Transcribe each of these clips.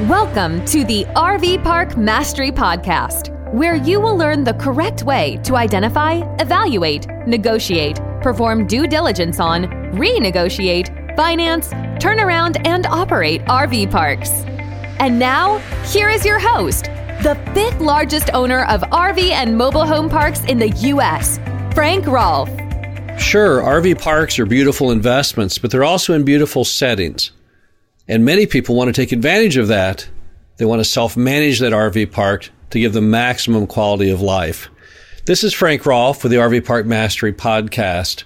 Welcome to the RV Park Mastery Podcast, where you will learn the correct way to identify, evaluate, negotiate, perform due diligence on, renegotiate, finance, turn around, and operate RV parks. And now, here is your host, the fifth largest owner of RV and mobile home parks in the U.S., Frank Rolfe. Sure, RV parks are beautiful investments, but they're also in beautiful settings. And many people want to take advantage of that. They want to self manage that RV park to give them maximum quality of life. This is Frank Rolfe with the RV Park Mastery Podcast.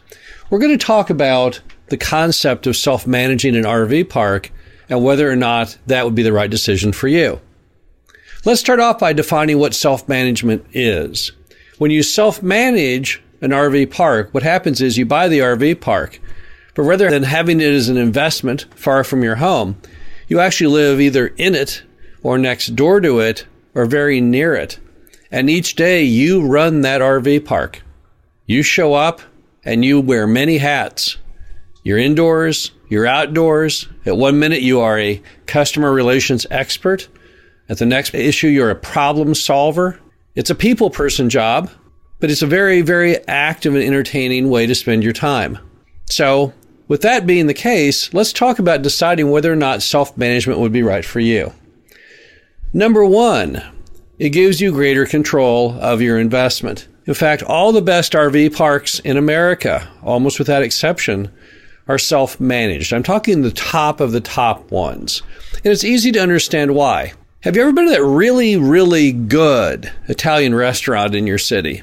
We're going to talk about the concept of self managing an RV park and whether or not that would be the right decision for you. Let's start off by defining what self management is. When you self manage an RV park, what happens is you buy the RV park but rather than having it as an investment far from your home, you actually live either in it or next door to it or very near it. And each day you run that RV park. You show up and you wear many hats. You're indoors, you're outdoors. At one minute, you are a customer relations expert. At the next issue, you're a problem solver. It's a people person job, but it's a very, very active and entertaining way to spend your time. So with that being the case, let's talk about deciding whether or not self management would be right for you. Number one, it gives you greater control of your investment. In fact, all the best RV parks in America, almost without exception, are self managed. I'm talking the top of the top ones. And it's easy to understand why. Have you ever been to that really, really good Italian restaurant in your city?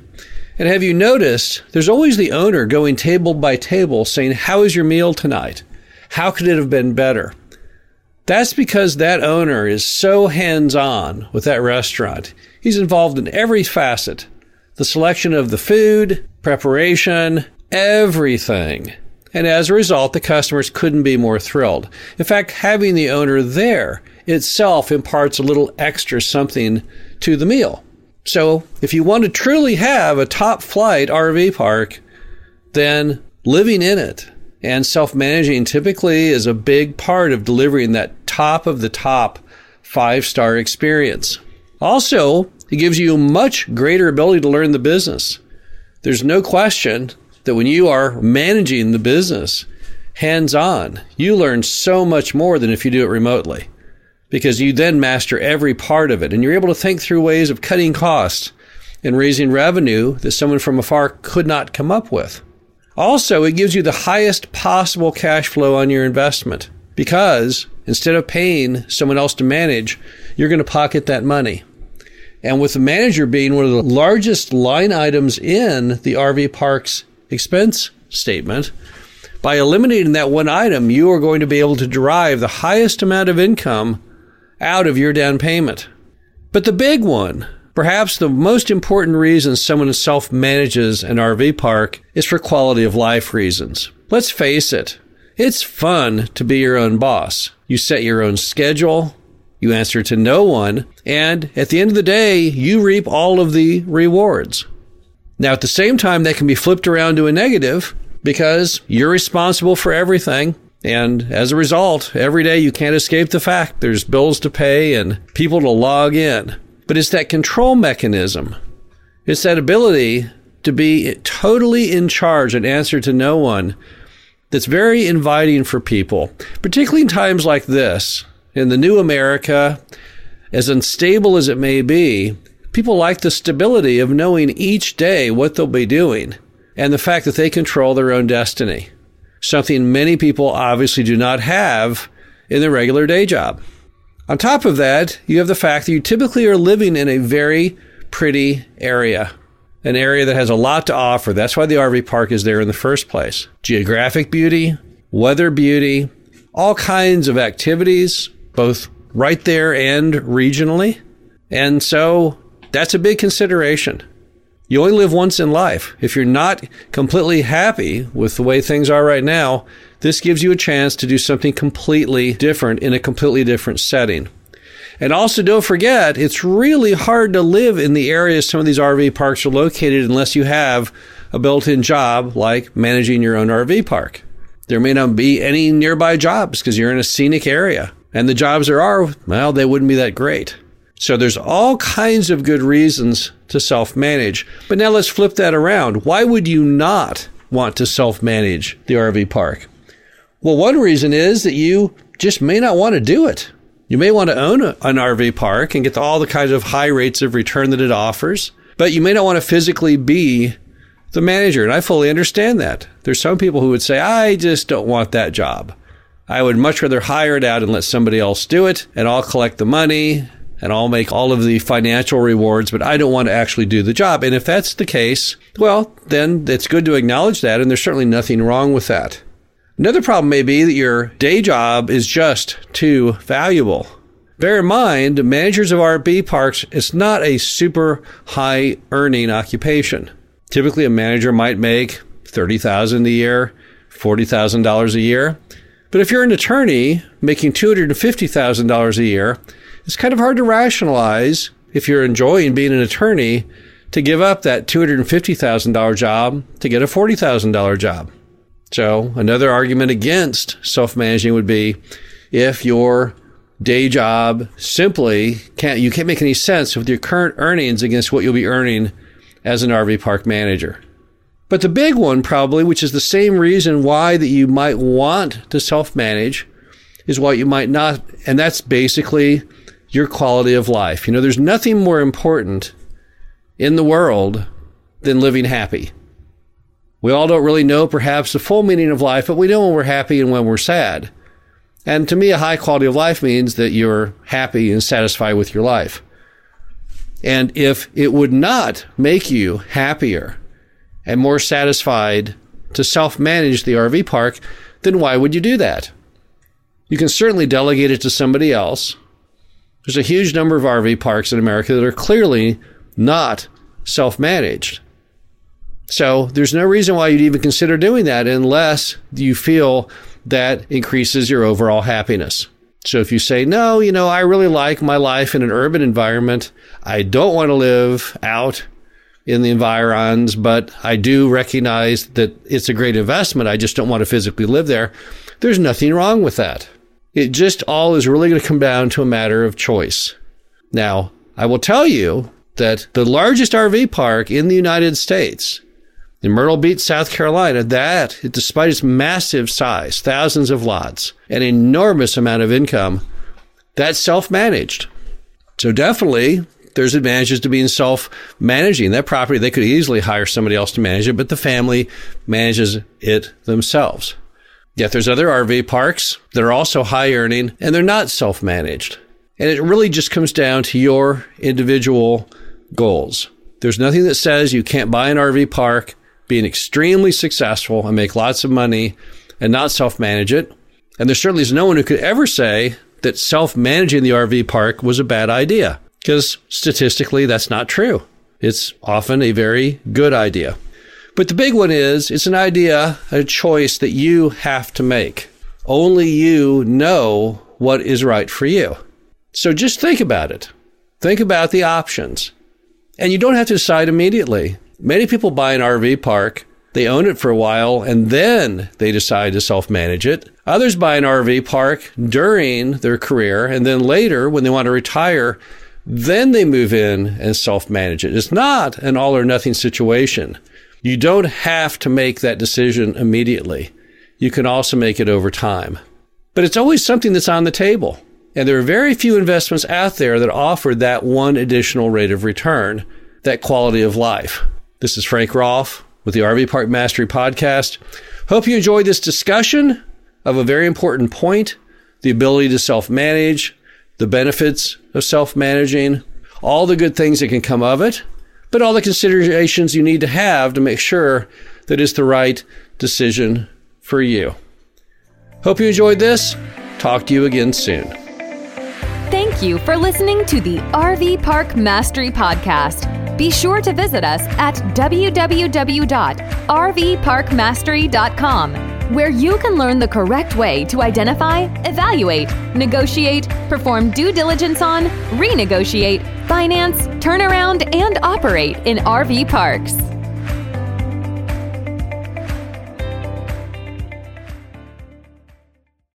And have you noticed there's always the owner going table by table saying, How is your meal tonight? How could it have been better? That's because that owner is so hands on with that restaurant. He's involved in every facet the selection of the food, preparation, everything. And as a result, the customers couldn't be more thrilled. In fact, having the owner there itself imparts a little extra something to the meal. So if you want to truly have a top flight RV park, then living in it and self managing typically is a big part of delivering that top of the top five star experience. Also, it gives you a much greater ability to learn the business. There's no question that when you are managing the business hands on, you learn so much more than if you do it remotely because you then master every part of it and you're able to think through ways of cutting costs and raising revenue that someone from afar could not come up with. Also, it gives you the highest possible cash flow on your investment because instead of paying someone else to manage, you're going to pocket that money. And with the manager being one of the largest line items in the RV park's expense statement, by eliminating that one item, you are going to be able to derive the highest amount of income out of your down payment. But the big one, perhaps the most important reason someone self manages an RV park, is for quality of life reasons. Let's face it, it's fun to be your own boss. You set your own schedule, you answer to no one, and at the end of the day, you reap all of the rewards. Now, at the same time, that can be flipped around to a negative because you're responsible for everything and as a result, every day you can't escape the fact there's bills to pay and people to log in. But it's that control mechanism. It's that ability to be totally in charge and answer to no one that's very inviting for people, particularly in times like this. In the new America, as unstable as it may be, people like the stability of knowing each day what they'll be doing and the fact that they control their own destiny something many people obviously do not have in their regular day job. On top of that, you have the fact that you typically are living in a very pretty area, an area that has a lot to offer. That's why the RV park is there in the first place. Geographic beauty, weather beauty, all kinds of activities, both right there and regionally. And so that's a big consideration. You only live once in life. If you're not completely happy with the way things are right now, this gives you a chance to do something completely different in a completely different setting. And also don't forget, it's really hard to live in the areas some of these RV parks are located unless you have a built-in job like managing your own RV park. There may not be any nearby jobs because you're in a scenic area. And the jobs there are, well, they wouldn't be that great. So there's all kinds of good reasons to self manage. But now let's flip that around. Why would you not want to self manage the RV park? Well, one reason is that you just may not want to do it. You may want to own an RV park and get all the kinds of high rates of return that it offers, but you may not want to physically be the manager. And I fully understand that. There's some people who would say, I just don't want that job. I would much rather hire it out and let somebody else do it, and I'll collect the money and I'll make all of the financial rewards, but I don't want to actually do the job. And if that's the case, well, then it's good to acknowledge that, and there's certainly nothing wrong with that. Another problem may be that your day job is just too valuable. Bear in mind, managers of RV parks, it's not a super high earning occupation. Typically, a manager might make 30,000 a year, $40,000 a year. But if you're an attorney making $250,000 a year, it's kind of hard to rationalize if you're enjoying being an attorney to give up that $250,000 job to get a $40,000 job. So, another argument against self managing would be if your day job simply can't, you can't make any sense with your current earnings against what you'll be earning as an RV park manager. But the big one, probably, which is the same reason why that you might want to self manage, is why you might not. And that's basically your quality of life. You know, there's nothing more important in the world than living happy. We all don't really know perhaps the full meaning of life, but we know when we're happy and when we're sad. And to me, a high quality of life means that you're happy and satisfied with your life. And if it would not make you happier and more satisfied to self manage the RV park, then why would you do that? You can certainly delegate it to somebody else there's a huge number of RV parks in America that are clearly not self managed. So there's no reason why you'd even consider doing that unless you feel that increases your overall happiness. So if you say, no, you know, I really like my life in an urban environment. I don't want to live out in the environs, but I do recognize that it's a great investment. I just don't want to physically live there. There's nothing wrong with that. It just all is really going to come down to a matter of choice. Now, I will tell you that the largest RV park in the United States, in Myrtle Beach, South Carolina, that, despite its massive size, thousands of lots, an enormous amount of income, that's self managed. So definitely there's advantages to being self managing that property. They could easily hire somebody else to manage it, but the family manages it themselves. Yet there's other RV parks that are also high earning and they're not self managed. And it really just comes down to your individual goals. There's nothing that says you can't buy an RV park, be an extremely successful and make lots of money and not self manage it. And there certainly is no one who could ever say that self managing the RV park was a bad idea because statistically that's not true. It's often a very good idea. But the big one is it's an idea, a choice that you have to make. Only you know what is right for you. So just think about it. Think about the options. And you don't have to decide immediately. Many people buy an RV park, they own it for a while, and then they decide to self manage it. Others buy an RV park during their career, and then later, when they want to retire, then they move in and self manage it. It's not an all or nothing situation. You don't have to make that decision immediately. You can also make it over time. But it's always something that's on the table. And there are very few investments out there that offer that one additional rate of return, that quality of life. This is Frank Rolfe with the RV Park Mastery Podcast. Hope you enjoyed this discussion of a very important point the ability to self manage, the benefits of self managing, all the good things that can come of it but all the considerations you need to have to make sure that it's the right decision for you. Hope you enjoyed this. Talk to you again soon. Thank you for listening to the RV Park Mastery Podcast. Be sure to visit us at www.rvparkmastery.com, where you can learn the correct way to identify, evaluate, negotiate, perform due diligence on, renegotiate, finance, turn around, and operate in RV parks.